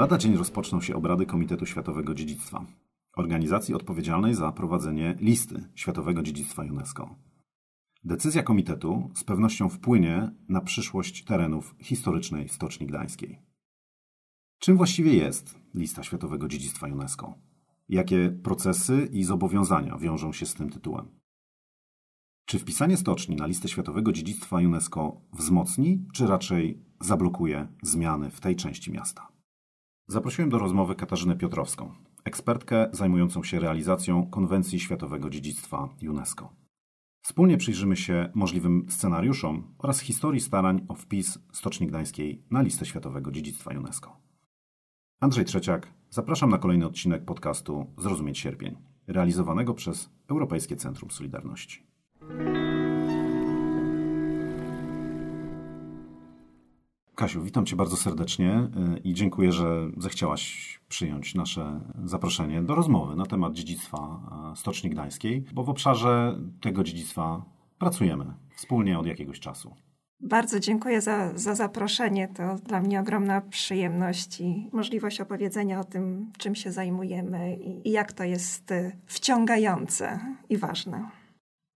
Lada dzień rozpoczną się obrady Komitetu Światowego Dziedzictwa, organizacji odpowiedzialnej za prowadzenie listy Światowego Dziedzictwa UNESCO. Decyzja komitetu z pewnością wpłynie na przyszłość terenów historycznej Stoczni Gdańskiej. Czym właściwie jest lista Światowego Dziedzictwa UNESCO? Jakie procesy i zobowiązania wiążą się z tym tytułem? Czy wpisanie stoczni na listę Światowego Dziedzictwa UNESCO wzmocni, czy raczej zablokuje zmiany w tej części miasta? Zaprosiłem do rozmowy Katarzynę Piotrowską, ekspertkę zajmującą się realizacją Konwencji Światowego Dziedzictwa UNESCO. Wspólnie przyjrzymy się możliwym scenariuszom oraz historii starań o wpis Stoczni Gdańskiej na listę Światowego Dziedzictwa UNESCO. Andrzej Trzeciak, zapraszam na kolejny odcinek podcastu Zrozumieć Sierpień, realizowanego przez Europejskie Centrum Solidarności. Kasiu, witam Cię bardzo serdecznie y, i dziękuję, że zechciałaś przyjąć nasze zaproszenie do rozmowy na temat dziedzictwa Stoczni Gdańskiej, bo w obszarze tego dziedzictwa pracujemy wspólnie od jakiegoś czasu. Bardzo dziękuję za, za zaproszenie. To dla mnie ogromna przyjemność i możliwość opowiedzenia o tym, czym się zajmujemy i, i jak to jest y, wciągające i ważne.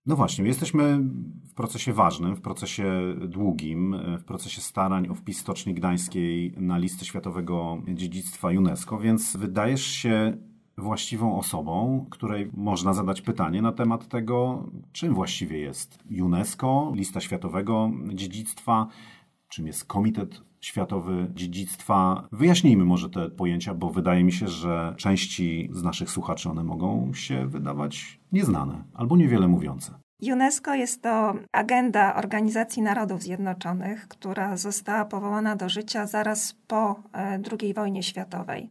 No właśnie, jesteśmy w procesie ważnym, w procesie długim, w procesie starań o wpis Stoczni Gdańskiej na listę Światowego Dziedzictwa UNESCO, więc wydajesz się właściwą osobą, której można zadać pytanie na temat tego, czym właściwie jest UNESCO, lista Światowego Dziedzictwa, czym jest Komitet Światowy Dziedzictwa. Wyjaśnijmy może te pojęcia, bo wydaje mi się, że części z naszych słuchaczy one mogą się wydawać nieznane albo niewiele mówiące. UNESCO jest to agenda Organizacji Narodów Zjednoczonych, która została powołana do życia zaraz po e, II wojnie światowej.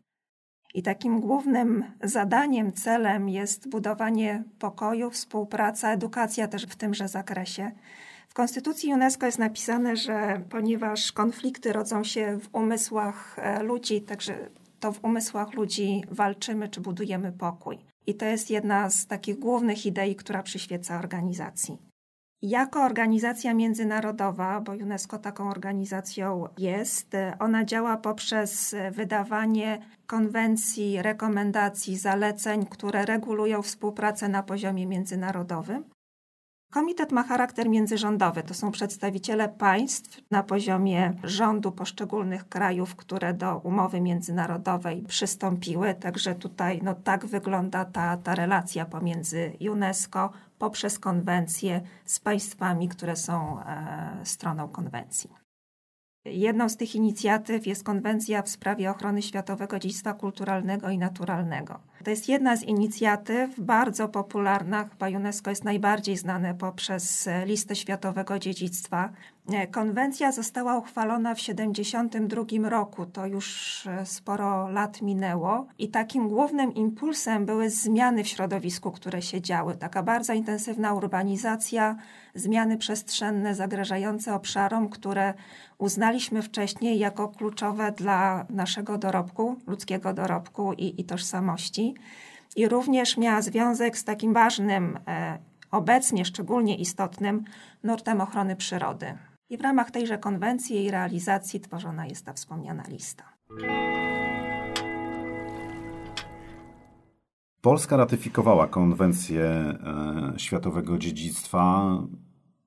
I takim głównym zadaniem, celem jest budowanie pokoju, współpraca, edukacja też w tymże zakresie. W konstytucji UNESCO jest napisane, że ponieważ konflikty rodzą się w umysłach e, ludzi, także to w umysłach ludzi walczymy czy budujemy pokój. I to jest jedna z takich głównych idei, która przyświeca organizacji. Jako organizacja międzynarodowa, bo UNESCO taką organizacją jest, ona działa poprzez wydawanie konwencji, rekomendacji, zaleceń, które regulują współpracę na poziomie międzynarodowym. Komitet ma charakter międzyrządowy. To są przedstawiciele państw na poziomie rządu poszczególnych krajów, które do umowy międzynarodowej przystąpiły. Także tutaj no, tak wygląda ta, ta relacja pomiędzy UNESCO poprzez konwencję z państwami, które są e, stroną konwencji. Jedną z tych inicjatyw jest konwencja w sprawie ochrony światowego dziedzictwa kulturalnego i naturalnego. To jest jedna z inicjatyw bardzo popularna, chyba UNESCO jest najbardziej znane poprzez listę światowego dziedzictwa. Konwencja została uchwalona w 1972 roku, to już sporo lat minęło, i takim głównym impulsem były zmiany w środowisku, które się działy. Taka bardzo intensywna urbanizacja, zmiany przestrzenne zagrażające obszarom, które uznaliśmy wcześniej jako kluczowe dla naszego dorobku, ludzkiego dorobku i, i tożsamości. I również miała związek z takim ważnym, e, obecnie szczególnie istotnym nurtem ochrony przyrody. I w ramach tejże konwencji jej realizacji tworzona jest ta wspomniana lista. Polska ratyfikowała konwencję e, Światowego Dziedzictwa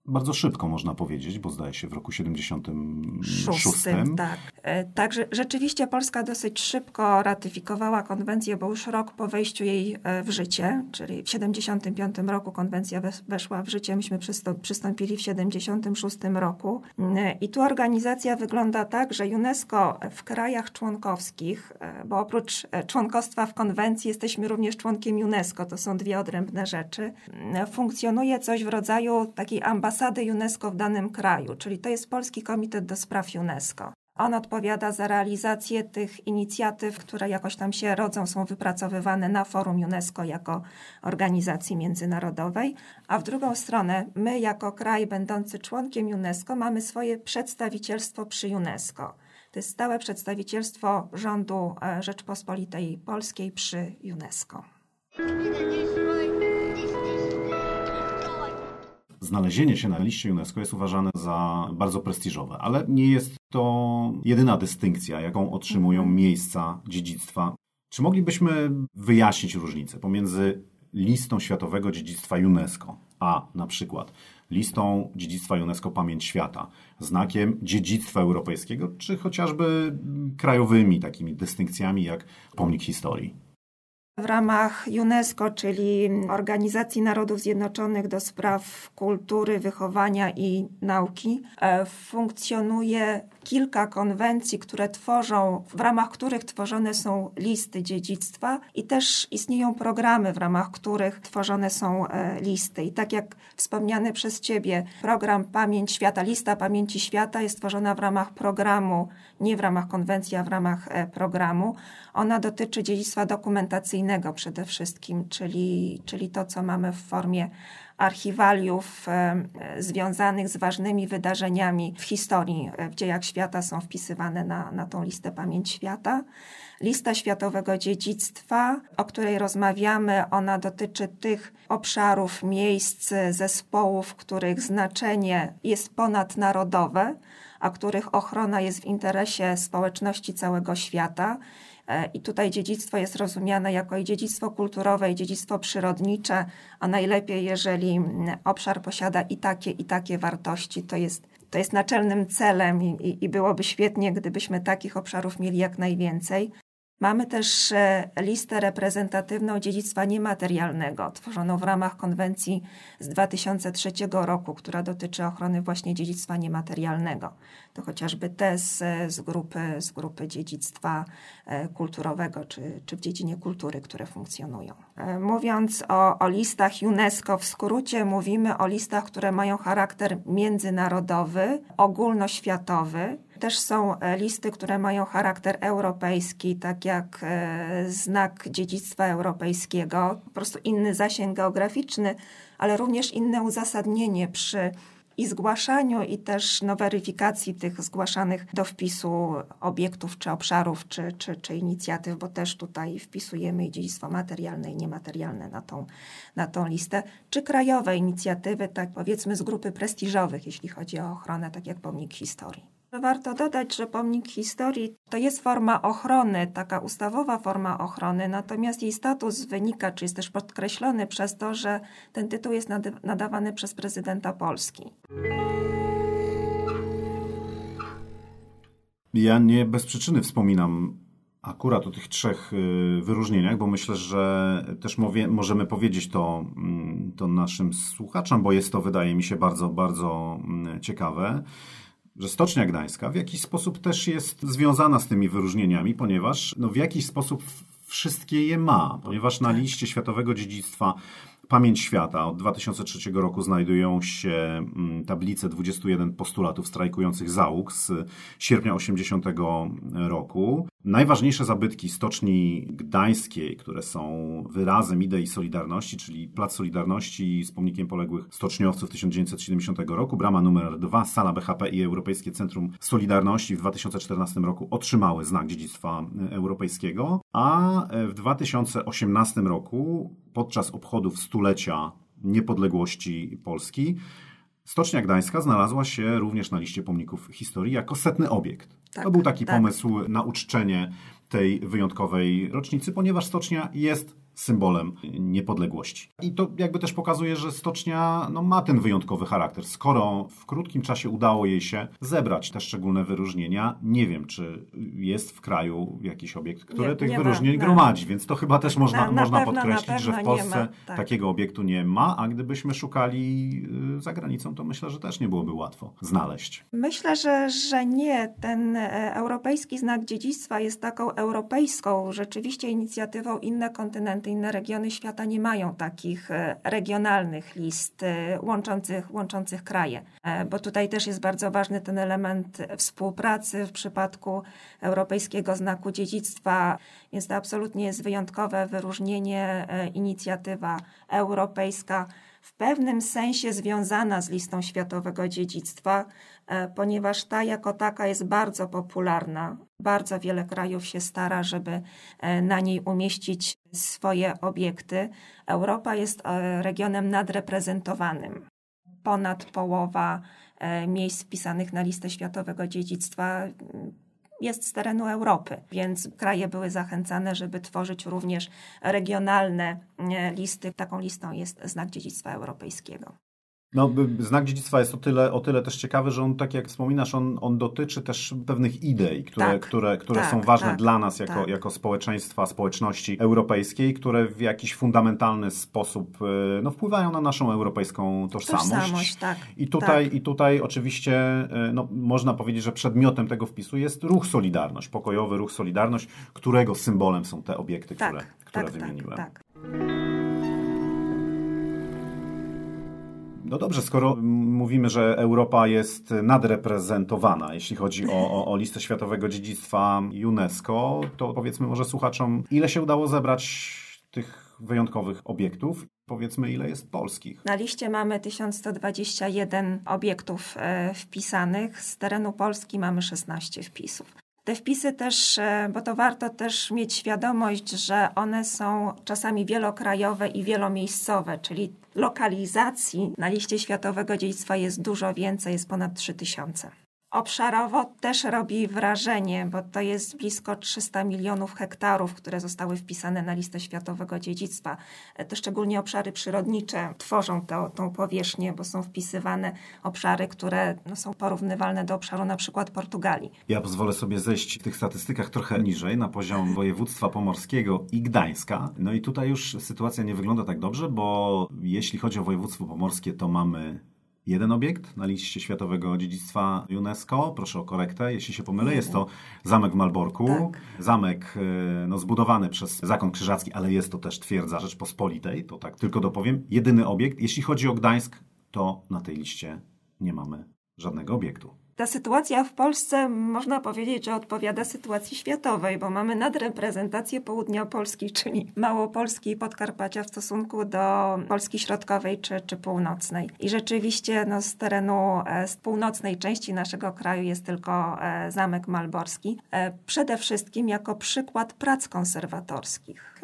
bardzo szybko, można powiedzieć, bo zdaje się w roku 76. Szóstym, tak. E, także rzeczywiście Polska dosyć szybko ratyfikowała konwencję, bo już rok po wejściu jej e, w życie, czyli w 75 roku konwencja weszła w życie, myśmy przystąpili w 76 roku. E, I tu organizacja wygląda tak, że UNESCO w krajach członkowskich, bo oprócz członkostwa w konwencji jesteśmy również członkiem UNESCO, to są dwie odrębne rzeczy, funkcjonuje coś w rodzaju takiej ambasady ambasady UNESCO w danym kraju, czyli to jest Polski Komitet do Spraw UNESCO. On odpowiada za realizację tych inicjatyw, które jakoś tam się rodzą, są wypracowywane na forum UNESCO jako organizacji międzynarodowej, a w drugą stronę my jako kraj będący członkiem UNESCO mamy swoje przedstawicielstwo przy UNESCO. To jest stałe przedstawicielstwo rządu e, Rzeczpospolitej Polskiej przy UNESCO. Znalezienie się na liście UNESCO jest uważane za bardzo prestiżowe, ale nie jest to jedyna dystynkcja, jaką otrzymują mhm. miejsca dziedzictwa. Czy moglibyśmy wyjaśnić różnicę pomiędzy listą światowego dziedzictwa UNESCO, a na przykład listą dziedzictwa UNESCO Pamięć Świata, znakiem dziedzictwa europejskiego, czy chociażby krajowymi takimi dystynkcjami jak pomnik historii? W ramach UNESCO, czyli Organizacji Narodów Zjednoczonych do spraw kultury, wychowania i nauki, e, funkcjonuje kilka konwencji, które tworzą, w ramach których tworzone są listy dziedzictwa i też istnieją programy, w ramach których tworzone są e, listy. I tak jak wspomniany przez Ciebie program Pamięć Świata, lista pamięci świata jest tworzona w ramach programu, nie w ramach konwencji, a w ramach e, programu. Ona dotyczy dziedzictwa dokumentacyjnego przede wszystkim, czyli, czyli to, co mamy w formie archiwaliów e, związanych z ważnymi wydarzeniami w historii, e, w dziejach świata są wpisywane na, na tą listę Pamięć Świata. Lista Światowego Dziedzictwa, o której rozmawiamy, ona dotyczy tych obszarów, miejsc, zespołów, których znaczenie jest ponadnarodowe, a których ochrona jest w interesie społeczności całego świata. E, I tutaj dziedzictwo jest rozumiane jako i dziedzictwo kulturowe, i dziedzictwo przyrodnicze, a najlepiej, jeżeli obszar posiada i takie, i takie wartości, to jest, to jest naczelnym celem i, i byłoby świetnie, gdybyśmy takich obszarów mieli jak najwięcej. Mamy też e, listę reprezentatywną dziedzictwa niematerialnego, tworzoną w ramach konwencji z 2003 roku, która dotyczy ochrony właśnie dziedzictwa niematerialnego. To chociażby te z, z, grupy, z grupy dziedzictwa e, kulturowego czy, czy w dziedzinie kultury, które funkcjonują. E, mówiąc o, o listach UNESCO, w skrócie mówimy o listach, które mają charakter międzynarodowy, ogólnoświatowy, też są e, listy, które mają charakter europejski, tak jak e, znak dziedzictwa europejskiego, po prostu inny zasięg geograficzny, ale również inne uzasadnienie przy i zgłaszaniu, i też no, weryfikacji tych zgłaszanych do wpisu obiektów, czy obszarów, czy, czy, czy inicjatyw, bo też tutaj wpisujemy dziedzictwo materialne i niematerialne na tą, na tą listę, czy krajowe inicjatywy, tak powiedzmy z grupy prestiżowych, jeśli chodzi o ochronę, tak jak pomnik historii. Warto dodać, że pomnik historii to jest forma ochrony, taka ustawowa forma ochrony, natomiast jej status wynika, czy jest też podkreślony przez to, że ten tytuł jest nadawany przez prezydenta Polski. Ja nie bez przyczyny wspominam akurat o tych trzech y, wyróżnieniach, bo myślę, że też możemy powiedzieć to, mm, to naszym słuchaczom, bo jest to, wydaje mi się, bardzo, bardzo mm, ciekawe że Stocznia Gdańska w jakiś sposób też jest związana z tymi wyróżnieniami, ponieważ no, w jakiś sposób wszystkie je ma, ponieważ na liście Światowego Dziedzictwa Pamięć Świata. Od 2003 roku znajdują się mm, tablice 21 postulatów strajkujących załóg z sierpnia 80 roku. Najważniejsze zabytki Stoczni Gdańskiej, które są wyrazem idei Solidarności, czyli Plac Solidarności z pomnikiem poległych stoczniowców 1970 roku, brama numer 2, sala BHP i Europejskie Centrum Solidarności w 2014 roku otrzymały znak dziedzictwa europejskiego, a w 2018 roku podczas obchodów stulecia niepodległości Polski Stocznia Gdańska znalazła się również na liście pomników historii jako setny obiekt. Tak, to był taki tak. pomysł na uczczenie tej wyjątkowej rocznicy, ponieważ stocznia jest symbolem niepodległości. I to jakby też pokazuje, że stocznia no, ma ten wyjątkowy charakter. Skoro w krótkim czasie udało jej się zebrać te szczególne wyróżnienia, nie wiem, czy jest w kraju jakiś obiekt, który nie, tych nie wyróżnień ma, gromadzi, więc to chyba też można, na, można pewno, podkreślić, że w Polsce tak. takiego obiektu nie ma, a gdybyśmy szukali y, za granicą, to myślę, że też nie byłoby łatwo znaleźć. Myślę, że, że nie. Ten e, europejski znak dziedzictwa jest taką europejską rzeczywiście inicjatywą inne kontynenty inne regiony świata nie mają takich e, regionalnych list e, łączących, łączących kraje, e, bo tutaj też jest bardzo ważny ten element współpracy w przypadku Europejskiego Znaku Dziedzictwa, więc to absolutnie jest wyjątkowe wyróżnienie, inicjatywa europejska w pewnym sensie związana z listą światowego dziedzictwa, ponieważ ta jako taka jest bardzo popularna. Bardzo wiele krajów się stara, żeby na niej umieścić swoje obiekty. Europa jest e, regionem nadreprezentowanym. ponad połowa miejsc wpisanych na listę światowego dziedzictwa jest z terenu Europy, więc kraje były zachęcane, żeby tworzyć również regionalne listy. Taką listą jest znak dziedzictwa europejskiego. No, znak dziedzictwa jest o tyle, o tyle też ciekawy, że on, tak jak wspominasz, on, on dotyczy też pewnych idei, które, tak, które, które tak, są ważne tak, dla nas jako, tak. jako społeczeństwa, społeczności europejskiej, które w jakiś fundamentalny sposób e, no, wpływają na naszą europejską tożsamość. tożsamość tak, I, tutaj, tak. I tutaj oczywiście e, no, można powiedzieć, że przedmiotem tego wpisu jest ruch Solidarność, pokojowy ruch Solidarność, którego symbolem są te obiekty, które, które wymieniłem. No dobrze, skoro mówimy, że Europa jest nadreprezentowana, jeśli chodzi o, o, o, listę światowego dziedzictwa UNESCO, to powiedzmy może słuchaczom, ile się udało zebrać tych wyjątkowych obiektów? Powiedzmy, ile jest polskich? Na liście mamy 1121 obiektów e, wpisanych, z terenu Polski mamy 16 wpisów. Te wpisy też, e, bo to warto też mieć świadomość, że one są czasami wielokrajowe i wielomiejscowe, czyli lokalizacji na liście Światowego Dziedzictwa jest dużo więcej, jest ponad 3000. Obszarowo też robi wrażenie, bo to jest blisko 300 milionów hektarów, które zostały wpisane na listę światowego dziedzictwa. To szczególnie obszary przyrodnicze tworzą to, tą powierzchnię, bo są wpisywane obszary, które no, są porównywalne do obszaru na przykład Portugalii. Ja pozwolę sobie zejść w tych statystykach trochę niżej, na poziom województwa pomorskiego i Gdańska. No i tutaj już sytuacja nie wygląda tak dobrze, bo jeśli chodzi o województwo pomorskie, to mamy jeden obiekt na liście Światowego Dziedzictwa UNESCO. Proszę o korektę, jeśli się pomylę. Jest to zamek w Malborku. Tak. Zamek e, no, zbudowany przez Zakon Krzyżacki, ale jest to też twierdza Rzeczpospolitej. To tak tylko dopowiem. Jedyny obiekt. Jeśli chodzi o Gdańsk, to na tej liście nie mamy żadnego obiektu. Ta sytuacja w Polsce można powiedzieć, że odpowiada sytuacji światowej, bo mamy nadreprezentację południa Polski, czyli Małopolski i Podkarpacia w stosunku do Polski Środkowej czy, czy Północnej. I rzeczywiście no, z terenu e, z północnej części naszego kraju jest tylko e, Zamek Malborski. E, przede wszystkim jako przykład prac konserwatorskich.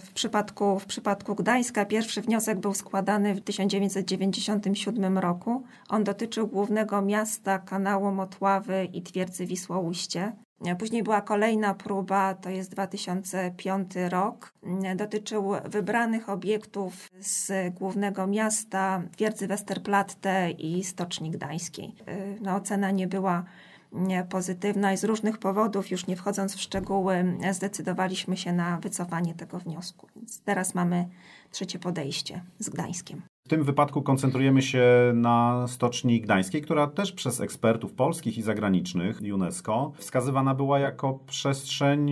W przypadku, w przypadku Gdańska pierwszy wniosek był składany w 1997 roku. On dotyczył głównego miasta kanału kanału Motławy i twierdzy Wisłoujście. Później była kolejna próba, to jest 2005 rok. Dotyczył wybranych obiektów z głównego miasta, twierdzy Westerplatte i Stoczni Gdańskiej. No, ocena nie była pozytywna i z różnych powodów, już nie wchodząc w szczegóły, zdecydowaliśmy się na wycofanie tego wniosku. Więc teraz mamy trzecie podejście z Gdańskiem. W tym wypadku koncentrujemy się na Stoczni Gdańskiej, która też przez ekspertów polskich i zagranicznych UNESCO wskazywana była jako przestrzeń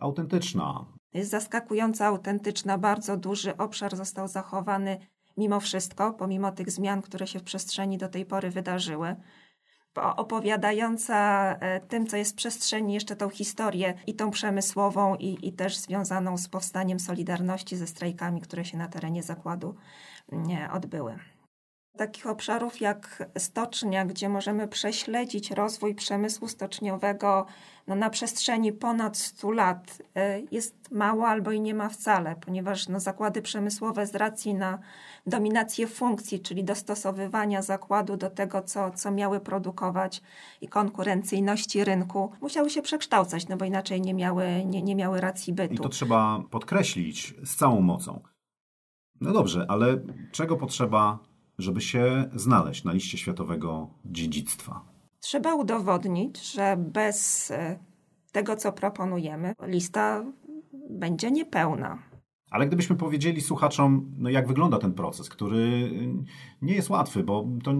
autentyczna. Jest zaskakująco autentyczna, bardzo duży obszar został zachowany mimo wszystko, pomimo tych zmian, które się w przestrzeni do tej pory wydarzyły opowiadająca e, tym, co jest w przestrzeni, jeszcze tą historię i tą przemysłową, i, i też związaną z powstaniem Solidarności ze strajkami, które się na terenie zakładu odbyły. Takich obszarów jak stocznia, gdzie możemy prześledzić rozwój przemysłu stoczniowego no, na przestrzeni ponad 100 lat, e, jest mało albo i nie ma wcale, ponieważ no, zakłady przemysłowe z racji na dominację funkcji, czyli dostosowywania zakładu do tego, co, co miały produkować i konkurencyjności rynku, musiały się przekształcać, no bo inaczej nie miały, nie, nie miały racji bytu. I to trzeba podkreślić z całą mocą. No dobrze, ale czego potrzeba, żeby się znaleźć na liście światowego dziedzictwa? Trzeba udowodnić, że bez e, tego, co proponujemy, lista będzie niepełna. Ale gdybyśmy powiedzieli słuchaczom, no jak wygląda ten proces, który nie jest łatwy, bo to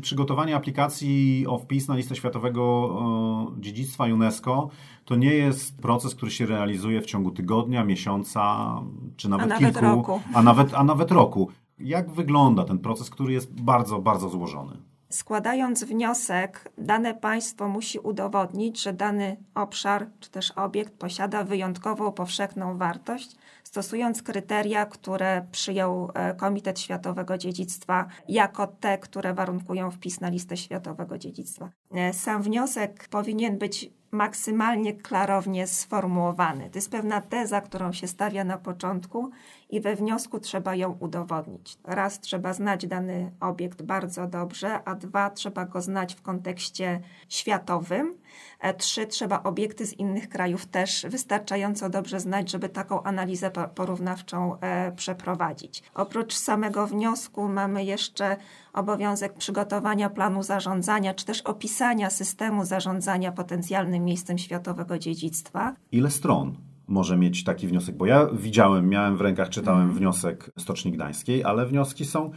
przygotowanie aplikacji o wpis na listę światowego dziedzictwa UNESCO to nie jest proces, który się realizuje w ciągu tygodnia, miesiąca, czy nawet, a nawet kilku, roku. A, nawet, a nawet roku. Jak wygląda ten proces, który jest bardzo, bardzo złożony? Składając wniosek, dane państwo musi udowodnić, że dany obszar czy też obiekt posiada wyjątkową powszechną wartość, stosując kryteria, które przyjął e, Komitet Światowego Dziedzictwa jako te, które warunkują wpis na listę Światowego Dziedzictwa. E, sam wniosek powinien być maksymalnie klarownie sformułowany. To jest pewna teza, którą się stawia na początku i we wniosku trzeba ją udowodnić. Raz trzeba znać dany obiekt bardzo dobrze, a dwa trzeba go znać w kontekście światowym. E, trzy trzeba obiekty z innych krajów też wystarczająco dobrze znać, żeby taką analizę porównawczą e, przeprowadzić. Oprócz samego wniosku mamy jeszcze obowiązek przygotowania planu zarządzania, czy też opisania systemu zarządzania potencjalnym miejscem światowego dziedzictwa. Ile stron? Może mieć taki wniosek? Bo ja widziałem, miałem w rękach, czytałem mm. wniosek Stoczni Gdańskiej, ale wnioski są,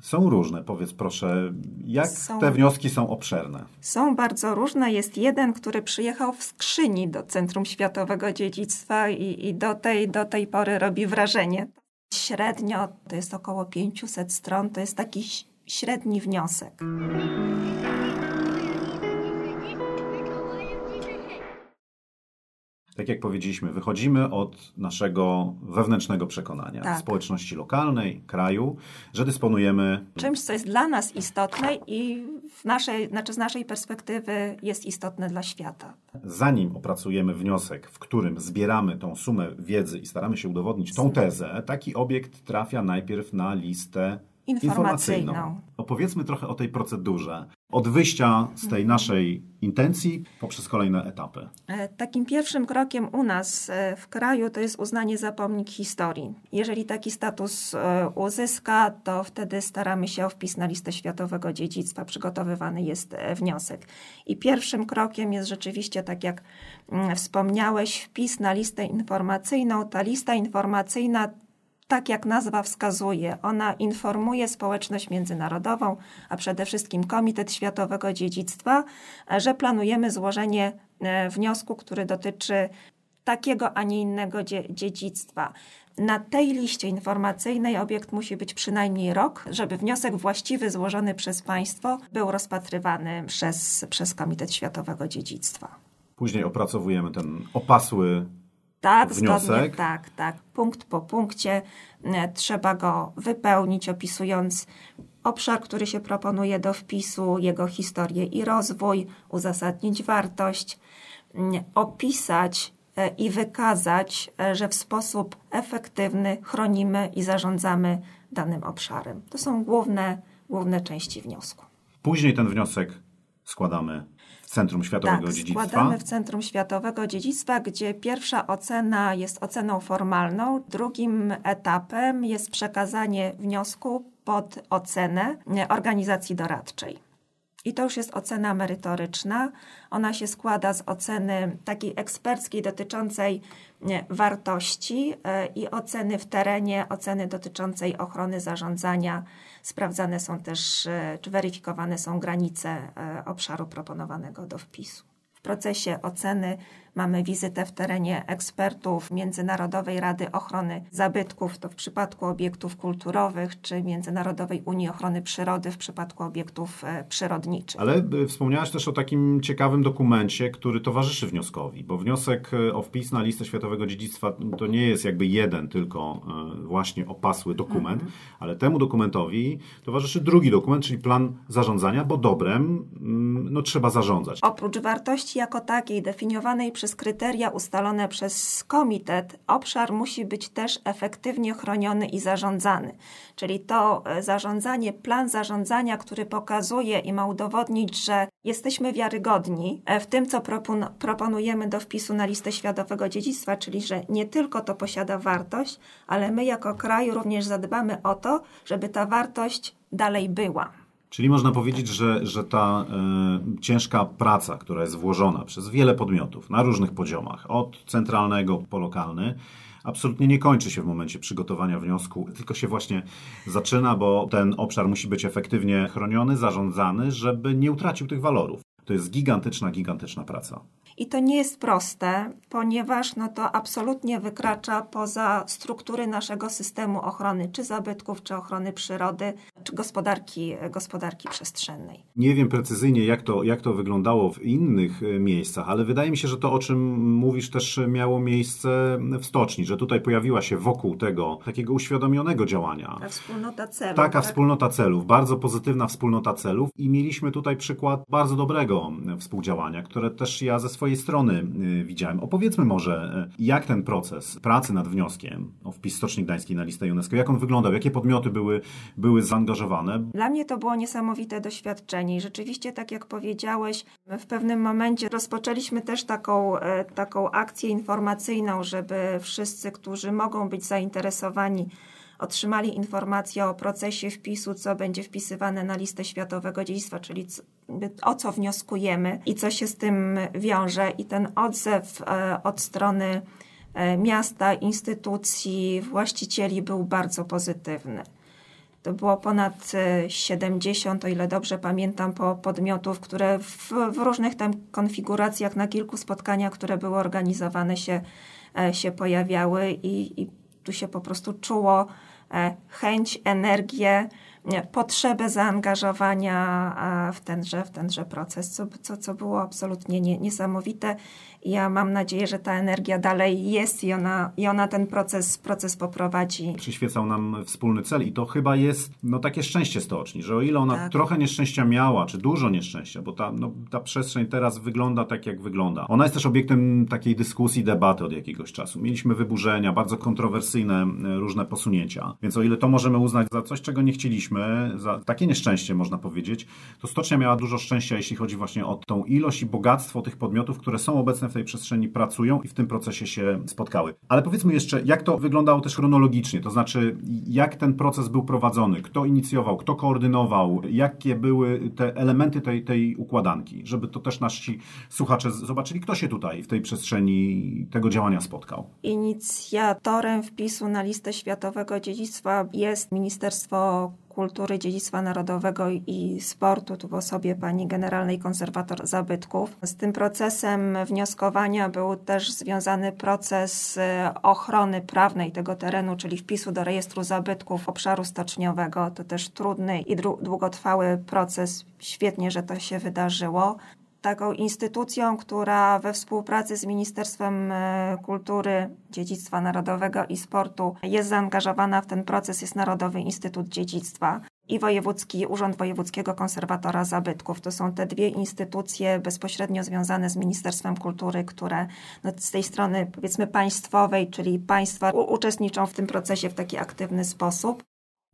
są różne. Powiedz proszę, jak są, te wnioski są obszerne? Są bardzo różne. Jest jeden, który przyjechał w skrzyni do Centrum Światowego Dziedzictwa i, i do, tej, do tej pory robi wrażenie. Średnio to jest około 500 stron, to jest taki średni wniosek. Tak jak powiedzieliśmy, wychodzimy od naszego wewnętrznego przekonania tak. społeczności lokalnej, kraju, że dysponujemy czymś, co jest dla nas istotne i w naszej, znaczy z naszej perspektywy jest istotne dla świata. Zanim opracujemy wniosek, w którym zbieramy tą sumę wiedzy i staramy się udowodnić tą tezę, taki obiekt trafia najpierw na listę informacyjną. informacyjną. Opowiedzmy trochę o tej procedurze. Od wyjścia z tej naszej intencji poprzez kolejne etapy. E, takim pierwszym krokiem u nas e, w kraju to jest uznanie za pomnik historii. Jeżeli taki status e, uzyska, to wtedy staramy się o wpis na listę światowego dziedzictwa. Przygotowywany jest wniosek. I pierwszym krokiem jest rzeczywiście, tak jak mm, wspomniałeś, wpis na listę informacyjną. Ta lista informacyjna tak jak nazwa wskazuje, ona informuje społeczność międzynarodową, a przede wszystkim Komitet Światowego Dziedzictwa, że planujemy złożenie e, wniosku, który dotyczy takiego, a nie innego dziedzictwa. Na tej liście informacyjnej obiekt musi być przynajmniej rok, żeby wniosek właściwy złożony przez państwo był rozpatrywany przez, przez Komitet Światowego Dziedzictwa. Później opracowujemy ten opasły tak, wniosek. Zgodnie, tak, tak. Punkt po punkcie e, trzeba go wypełnić, opisując obszar, który się proponuje do wpisu, jego historię i rozwój, uzasadnić wartość, mm, opisać e, i wykazać, e, że w sposób efektywny chronimy i zarządzamy danym obszarem. To są główne, główne części wniosku. Później ten wniosek składamy Centrum Światowego tak, Dziedzictwa. składamy w Centrum Światowego Dziedzictwa, gdzie pierwsza ocena jest oceną formalną. Drugim etapem jest przekazanie wniosku pod ocenę organizacji doradczej. I to już jest ocena merytoryczna. Ona się składa z oceny takiej eksperckiej dotyczącej wartości e, i oceny w terenie, oceny dotyczącej ochrony zarządzania. Sprawdzane są też, e, czy weryfikowane są granice e, obszaru proponowanego do wpisu. W procesie oceny Mamy wizytę w terenie ekspertów Międzynarodowej Rady Ochrony Zabytków, to w przypadku obiektów kulturowych, czy Międzynarodowej Unii Ochrony Przyrody w przypadku obiektów e, przyrodniczych. Ale e, wspomniałaś też o takim ciekawym dokumencie, który towarzyszy wnioskowi, bo wniosek e, o wpis na listę Światowego Dziedzictwa to nie jest jakby jeden tylko właśnie opasły dokument, mhm. ale temu dokumentowi towarzyszy drugi dokument, czyli plan zarządzania, bo dobrem mm, no, trzeba zarządzać. Oprócz wartości jako takiej definiowanej przez kryteria ustalone przez komitet, obszar musi być też efektywnie chroniony i zarządzany. Czyli to e, zarządzanie, plan zarządzania, który pokazuje i ma udowodnić, że jesteśmy wiarygodni e, w tym, co proponujemy do wpisu na listę światowego dziedzictwa, czyli że nie tylko to posiada wartość, ale my jako kraj również zadbamy o to, żeby ta wartość dalej była. Czyli można powiedzieć, że, że ta y, ciężka praca, która jest włożona przez wiele podmiotów na różnych poziomach, od centralnego po lokalny, absolutnie nie kończy się w momencie przygotowania wniosku, tylko się właśnie zaczyna, bo ten obszar musi być efektywnie chroniony, zarządzany, żeby nie utracił tych walorów. To jest gigantyczna, gigantyczna praca. I to nie jest proste, ponieważ no to absolutnie wykracza poza struktury naszego systemu ochrony, czy zabytków, czy ochrony przyrody. Gospodarki, gospodarki przestrzennej. Nie wiem precyzyjnie, jak to, jak to wyglądało w innych e, miejscach, ale wydaje mi się, że to, o czym mówisz, też miało miejsce w stoczni, że tutaj pojawiła się wokół tego takiego uświadomionego działania. Ta wspólnota celów. Taka tak? wspólnota celów, bardzo pozytywna wspólnota celów i mieliśmy tutaj przykład bardzo dobrego współdziałania, które też ja ze swojej strony e, widziałem. Opowiedzmy może, e, jak ten proces pracy nad wnioskiem o wpis Stoczni Gdańskiej na listę UNESCO, jak on wyglądał, jakie podmioty były, były zaangażowane? Dla mnie to było niesamowite doświadczenie i rzeczywiście, tak jak powiedziałeś, w pewnym momencie rozpoczęliśmy też taką, e, taką akcję informacyjną, żeby wszyscy, którzy mogą być zainteresowani, otrzymali informację o procesie wpisu, co będzie wpisywane na listę światowego dziedzictwa, czyli o co wnioskujemy i co się z tym wiąże. I ten odzew e, od strony e, miasta, instytucji, właścicieli był bardzo pozytywny. To było ponad 70, e, o ile dobrze pamiętam, po podmiotów, które w, w różnych tam konfiguracjach na kilku spotkaniach, które były organizowane, się, się pojawiały i, i tu się po prostu czuło chęć, energię, potrzebę zaangażowania w tenże, w tenże proces, co, co, co było absolutnie nie, niesamowite. Ja mam nadzieję, że ta energia dalej jest i ona, i ona ten proces, proces poprowadzi. Przyświecał nam wspólny cel i to chyba jest no, takie szczęście stoczni, że o ile ona tak. trochę nieszczęścia miała, czy dużo nieszczęścia, bo ta, no, ta przestrzeń teraz wygląda tak, jak wygląda. Ona jest też obiektem takiej dyskusji, debaty od jakiegoś czasu. Mieliśmy wyburzenia, bardzo kontrowersyjne e, różne posunięcia, więc o ile to możemy uznać za coś, czego nie chcieliśmy, za takie nieszczęście można powiedzieć, to stocznia miała dużo szczęścia, jeśli chodzi właśnie o tą ilość i bogactwo tych podmiotów, które są obecne w tej przestrzeni pracują i w tym procesie się spotkały. Ale powiedzmy jeszcze, jak to wyglądało też chronologicznie, to znaczy jak ten proces był prowadzony, kto inicjował, kto koordynował, jakie były te elementy tej, tej układanki, żeby to też nasi słuchacze zobaczyli, kto się tutaj w tej przestrzeni tego działania spotkał. Inicjatorem wpisu na listę światowego dziedzictwa jest Ministerstwo Kultury, Dziedzictwa Narodowego i Sportu, tu w osobie pani generalnej konserwator zabytków. Z tym procesem wnioskowania był też związany proces e, ochrony prawnej tego terenu, czyli wpisu do rejestru zabytków obszaru stoczniowego. To też trudny i długotrwały proces. Świetnie, że to się wydarzyło taką instytucją, która we współpracy z Ministerstwem e, Kultury, Dziedzictwa Narodowego i Sportu jest zaangażowana w ten proces, jest Narodowy Instytut Dziedzictwa i Wojewódzki Urząd Wojewódzkiego Konserwatora Zabytków. To są te dwie instytucje bezpośrednio związane z Ministerstwem Kultury, które no, z tej strony powiedzmy państwowej, czyli państwa uczestniczą w tym procesie w taki aktywny sposób.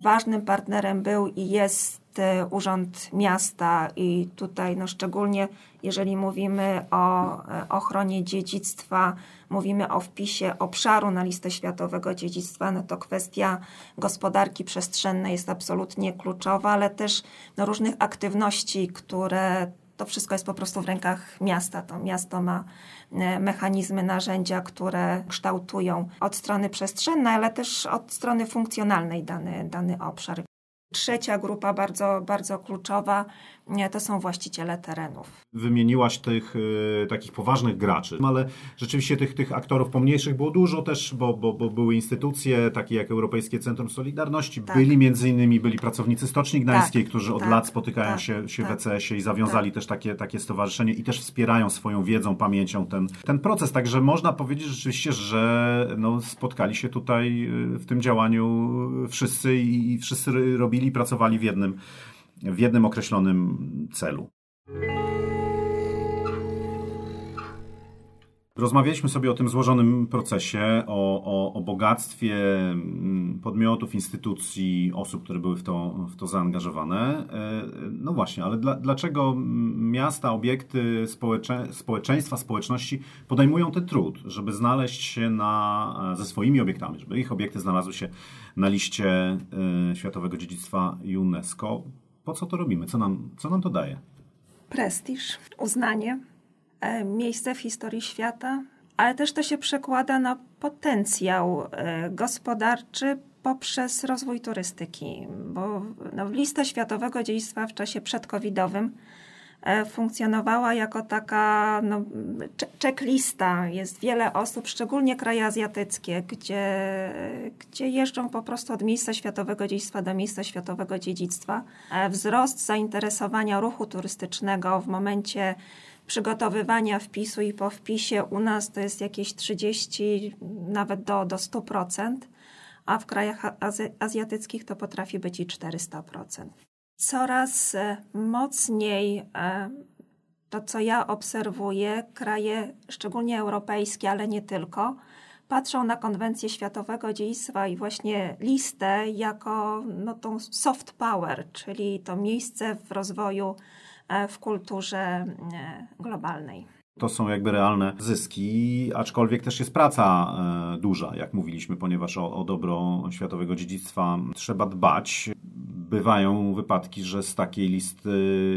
Ważnym partnerem był i jest Urząd Miasta. I tutaj no szczególnie jeżeli mówimy o e, ochronie dziedzictwa, mówimy o wpisie obszaru na listę światowego dziedzictwa, no to kwestia gospodarki przestrzennej jest absolutnie kluczowa, ale też no różnych aktywności, które to wszystko jest po prostu w rękach miasta. To miasto ma e, mechanizmy, narzędzia, które kształtują od strony przestrzennej, ale też od strony funkcjonalnej dany, dany obszar. Trzecia grupa, bardzo, bardzo kluczowa, to są właściciele terenów. Wymieniłaś tych y, takich poważnych graczy, ale rzeczywiście tych, tych aktorów pomniejszych było dużo też, bo, bo, bo były instytucje takie jak Europejskie Centrum Solidarności, tak. byli między innymi byli pracownicy Stoczni Gdańskiej, tak. którzy od tak. lat spotykają tak. się, się w tak. ECS-ie i zawiązali tak. też takie, takie stowarzyszenie i też wspierają swoją wiedzą, pamięcią ten, ten proces. Także można powiedzieć rzeczywiście, że no, spotkali się tutaj y, w tym działaniu wszyscy i wszyscy robili, pracowali w jednym w jednym określonym celu. Rozmawialiśmy sobie o tym złożonym procesie, o, o, o, bogactwie mm, podmiotów, instytucji, osób, które były w to, w to zaangażowane. E, no właśnie, ale dla, dlaczego miasta, obiekty, społecze, społeczeństwa, społeczności podejmują ten trud, żeby znaleźć się na, ze swoimi obiektami, żeby ich obiekty znalazły się na liście e, Światowego Dziedzictwa UNESCO? Po co to robimy? Co nam, co nam to daje? Prestiż, uznanie, e, miejsce w historii świata, ale też to się przekłada na potencjał e, gospodarczy poprzez rozwój turystyki, bo no, lista światowego dziedzictwa w czasie przedcovidowym funkcjonowała jako taka no, checklista. Jest wiele osób, szczególnie kraje azjatyckie, gdzie, gdzie jeżdżą po prostu od miejsca światowego dziedzictwa do miejsca światowego dziedzictwa. E, wzrost zainteresowania ruchu turystycznego w momencie przygotowywania wpisu i po wpisie u nas to jest jakieś 30, nawet do, do 100%, a w krajach azjatyckich to potrafi być i 400%. Coraz e, mocniej e, to, co ja obserwuję, kraje, szczególnie europejskie, ale nie tylko, patrzą na konwencję światowego dziedzictwa i właśnie listę jako no, tą soft power, czyli to miejsce w rozwoju E, w kulturze globalnej. To są jakby realne zyski, aczkolwiek też jest praca e, duża, jak mówiliśmy, ponieważ o, o dobro światowego dziedzictwa trzeba dbać. Bywają wypadki, że z takiej listy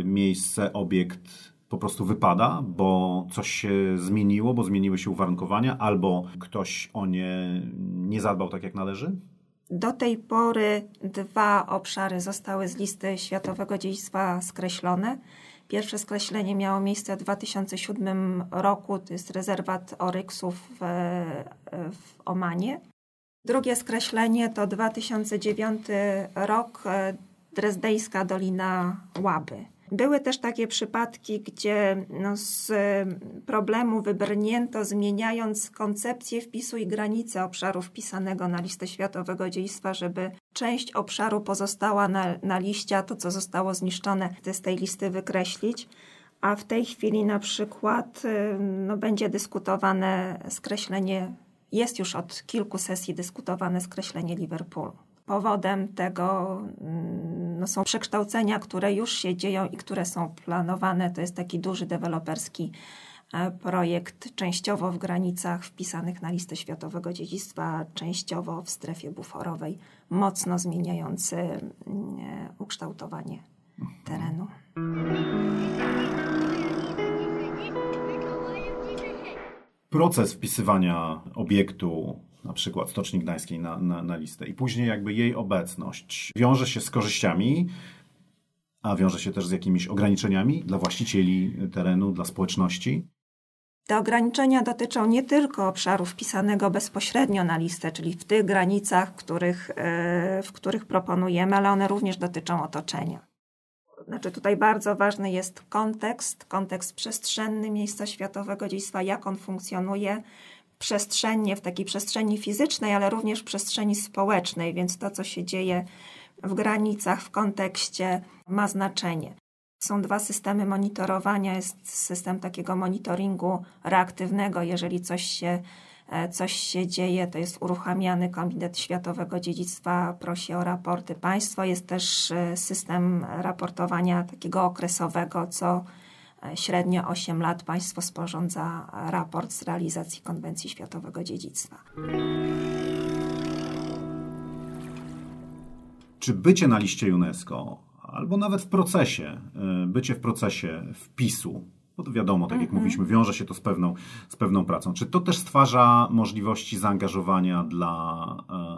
miejsce, obiekt po prostu wypada, bo coś się zmieniło, bo zmieniły się uwarunkowania, albo ktoś o nie nie zadbał tak jak należy? Do tej pory dwa obszary zostały z listy Światowego Dziedzictwa skreślone. Pierwsze skreślenie miało miejsce w 2007 roku, to jest rezerwat Oryksów w, w Omanie. Drugie skreślenie to 2009 rok, e, Drezdejska Dolina Łaby. Były też takie przypadki, gdzie no, z problemu wybrnięto, zmieniając koncepcję wpisu i granice obszaru wpisanego na listę światowego dziedzictwa, żeby część obszaru pozostała na, na liście, a to, co zostało zniszczone, z tej listy wykreślić. A w tej chwili na przykład no, będzie dyskutowane skreślenie, jest już od kilku sesji dyskutowane skreślenie Liverpoolu. Powodem tego mm, no, są przekształcenia, które już się dzieją i które są planowane. To jest taki duży deweloperski e, projekt, częściowo w granicach wpisanych na listę światowego dziedzictwa, częściowo w strefie buforowej, mocno zmieniający mm, e, ukształtowanie terenu. Proces wpisywania obiektu na przykład Stoczni Gdańskiej na, na, na listę i później jakby jej obecność wiąże się z korzyściami, a wiąże się też z jakimiś ograniczeniami dla właścicieli terenu, dla społeczności. Te ograniczenia dotyczą nie tylko obszaru wpisanego bezpośrednio na listę, czyli w tych granicach, których, e, w których proponujemy, ale one również dotyczą otoczenia. Znaczy tutaj bardzo ważny jest kontekst, kontekst przestrzenny miejsca światowego dziedzictwa, jak on funkcjonuje, przestrzennie, w takiej przestrzeni fizycznej, ale również w przestrzeni społecznej, więc to, co się dzieje w granicach, w kontekście, ma znaczenie. Są dwa systemy monitorowania. Jest system takiego monitoringu reaktywnego, jeżeli coś się, e, coś się dzieje, to jest uruchamiany Komitet Światowego Dziedzictwa, prosi o raporty państwo. Jest też e, system raportowania takiego okresowego, co średnio 8 lat państwo sporządza raport z realizacji Konwencji Światowego Dziedzictwa. Czy bycie na liście UNESCO, albo nawet w procesie, y, bycie w procesie wpisu, bo to wiadomo, tak jak mm -hmm. mówiliśmy, wiąże się to z pewną, z pewną pracą. Czy to też stwarza możliwości zaangażowania dla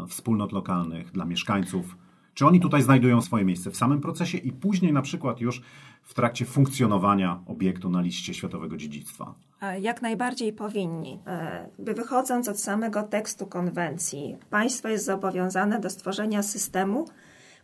e, wspólnot lokalnych, dla mieszkańców? Czy oni tutaj znajdują swoje miejsce w samym procesie i później na przykład już w trakcie funkcjonowania obiektu na liście światowego dziedzictwa? E, jak najbardziej powinni. E, wychodząc od samego tekstu konwencji, państwo jest zobowiązane do stworzenia systemu,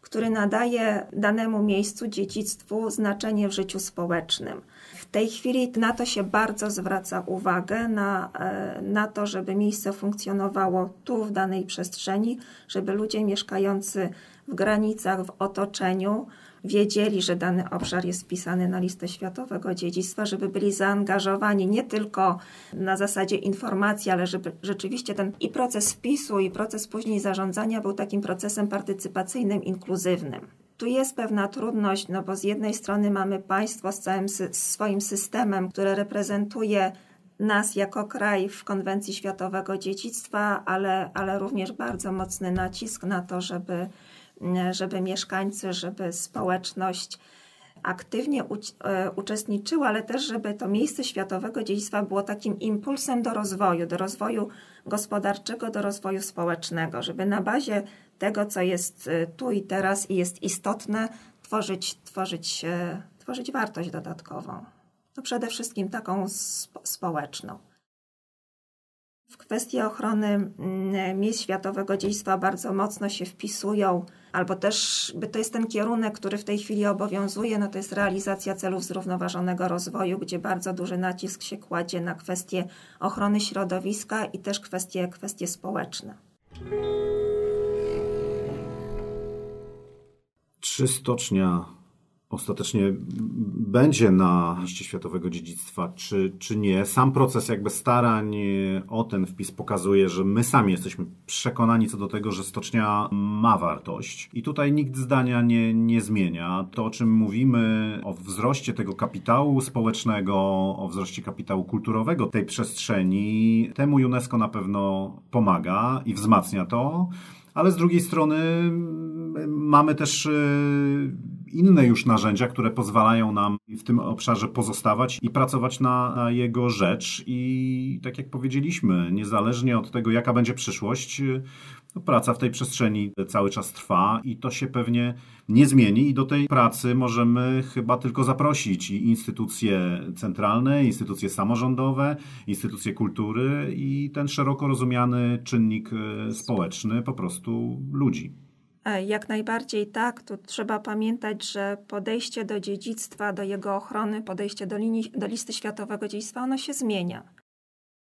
który nadaje danemu miejscu, dziedzictwu znaczenie w życiu społecznym. W tej chwili na to się bardzo zwraca uwagę, na, e, na to, żeby miejsce funkcjonowało tu, w danej przestrzeni, żeby ludzie mieszkający w granicach, w otoczeniu, wiedzieli, że dany obszar jest wpisany na listę światowego dziedzictwa, żeby byli zaangażowani nie tylko na zasadzie informacji, ale żeby rzeczywiście ten i proces wpisu, i proces później zarządzania był takim procesem partycypacyjnym, inkluzywnym. Tu jest pewna trudność, no bo z jednej strony mamy państwo z całym sy swoim systemem, które reprezentuje nas jako kraj w Konwencji Światowego Dziedzictwa, ale, ale również bardzo mocny nacisk na to, żeby żeby mieszkańcy, żeby społeczność aktywnie e, uczestniczyła, ale też, żeby to miejsce światowego dziedzictwa było takim impulsem do rozwoju, do rozwoju gospodarczego, do rozwoju społecznego, żeby na bazie tego, co jest e, tu i teraz i jest istotne, tworzyć, tworzyć, e, stworzyć wartość dodatkową. No przede wszystkim taką spo społeczną. W kwestii ochrony miejsc światowego dziedzictwa bardzo mocno się wpisują, albo też by to jest ten kierunek, który w tej chwili obowiązuje, no to jest realizacja celów zrównoważonego rozwoju, gdzie bardzo duży nacisk się kładzie na kwestie ochrony środowiska i też kwestie, kwestie społeczne. Czy stocznia ostatecznie będzie na liście światowego dziedzictwa, czy, czy nie. Sam proces jakby starań o ten wpis pokazuje, że my sami jesteśmy przekonani co do tego, że stocznia ma wartość. I tutaj nikt zdania nie, nie zmienia. To, o czym mówimy, o wzroście tego kapitału społecznego, o wzroście kapitału kulturowego tej przestrzeni, temu UNESCO na pewno pomaga i wzmacnia to ale z drugiej strony mamy też e, inne już narzędzia, które pozwalają nam w tym obszarze pozostawać i pracować na jego rzecz. I tak jak powiedzieliśmy, niezależnie od tego, jaka będzie przyszłość, no, praca w tej przestrzeni cały czas trwa i to się pewnie nie zmieni. I do tej pracy możemy chyba tylko zaprosić i instytucje centralne, instytucje samorządowe, instytucje kultury i ten szeroko rozumiany czynnik e, społeczny, po prostu ludzi. E, jak najbardziej tak. Tu trzeba pamiętać, że podejście do dziedzictwa, do jego ochrony, podejście do, linii, do listy światowego dziedzictwa, ono się zmienia.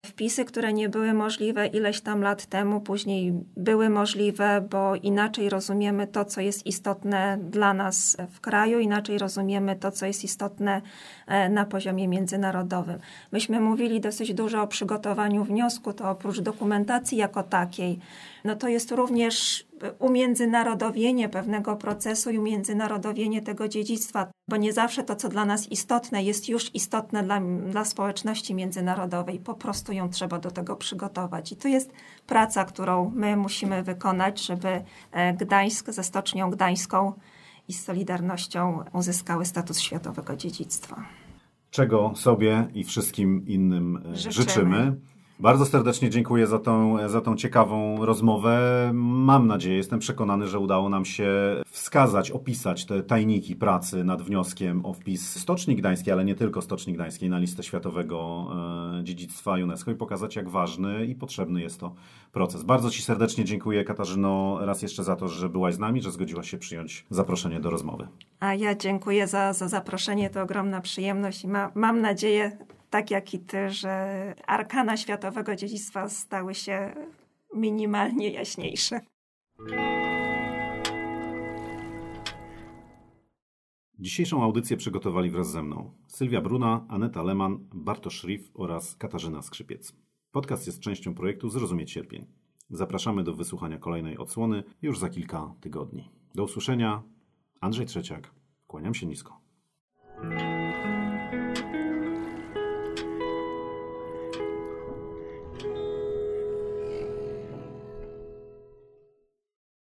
Wpisy, które nie były możliwe ileś tam lat temu, później były możliwe, bo inaczej rozumiemy to, co jest istotne dla nas w kraju, inaczej rozumiemy to, co jest istotne e, na poziomie międzynarodowym. Myśmy mówili dosyć dużo o przygotowaniu wniosku, to oprócz dokumentacji jako takiej, no to jest również umiędzynarodowienie pewnego procesu i umiędzynarodowienie tego dziedzictwa, bo nie zawsze to, co dla nas istotne, jest już istotne dla, dla społeczności międzynarodowej. Po prostu ją trzeba do tego przygotować. I to jest praca, którą my musimy wykonać, żeby e, Gdańsk ze Stocznią Gdańską i z Solidarnością uzyskały status światowego dziedzictwa. Czego sobie i wszystkim innym e, życzymy. życzymy. Bardzo serdecznie dziękuję za tą, za tą ciekawą rozmowę. Mam nadzieję, jestem przekonany, że udało nam się wskazać, opisać te tajniki pracy nad wnioskiem o wpis Stoczni Gdańskiej, ale nie tylko Stoczni Gdańskiej na listę światowego e, dziedzictwa UNESCO i pokazać, jak ważny i potrzebny jest to proces. Bardzo Ci serdecznie dziękuję, Katarzyno, raz jeszcze za to, że byłaś z nami, że zgodziłaś się przyjąć zaproszenie do rozmowy. A ja dziękuję za, za zaproszenie, to ogromna przyjemność i ma, mam nadzieję, tak jak i ty, że arkana światowego dziedzictwa stały się minimalnie jaśniejsze. Dzisiejszą audycję przygotowali wraz ze mną Sylwia Bruna, Aneta Leman, Bartosz Szrif oraz Katarzyna Skrzypiec. Podcast jest częścią projektu Zrozumieć Cierpień. Zapraszamy do wysłuchania kolejnej odsłony już za kilka tygodni. Do usłyszenia. Andrzej Trzeciak. Kłaniam się nisko.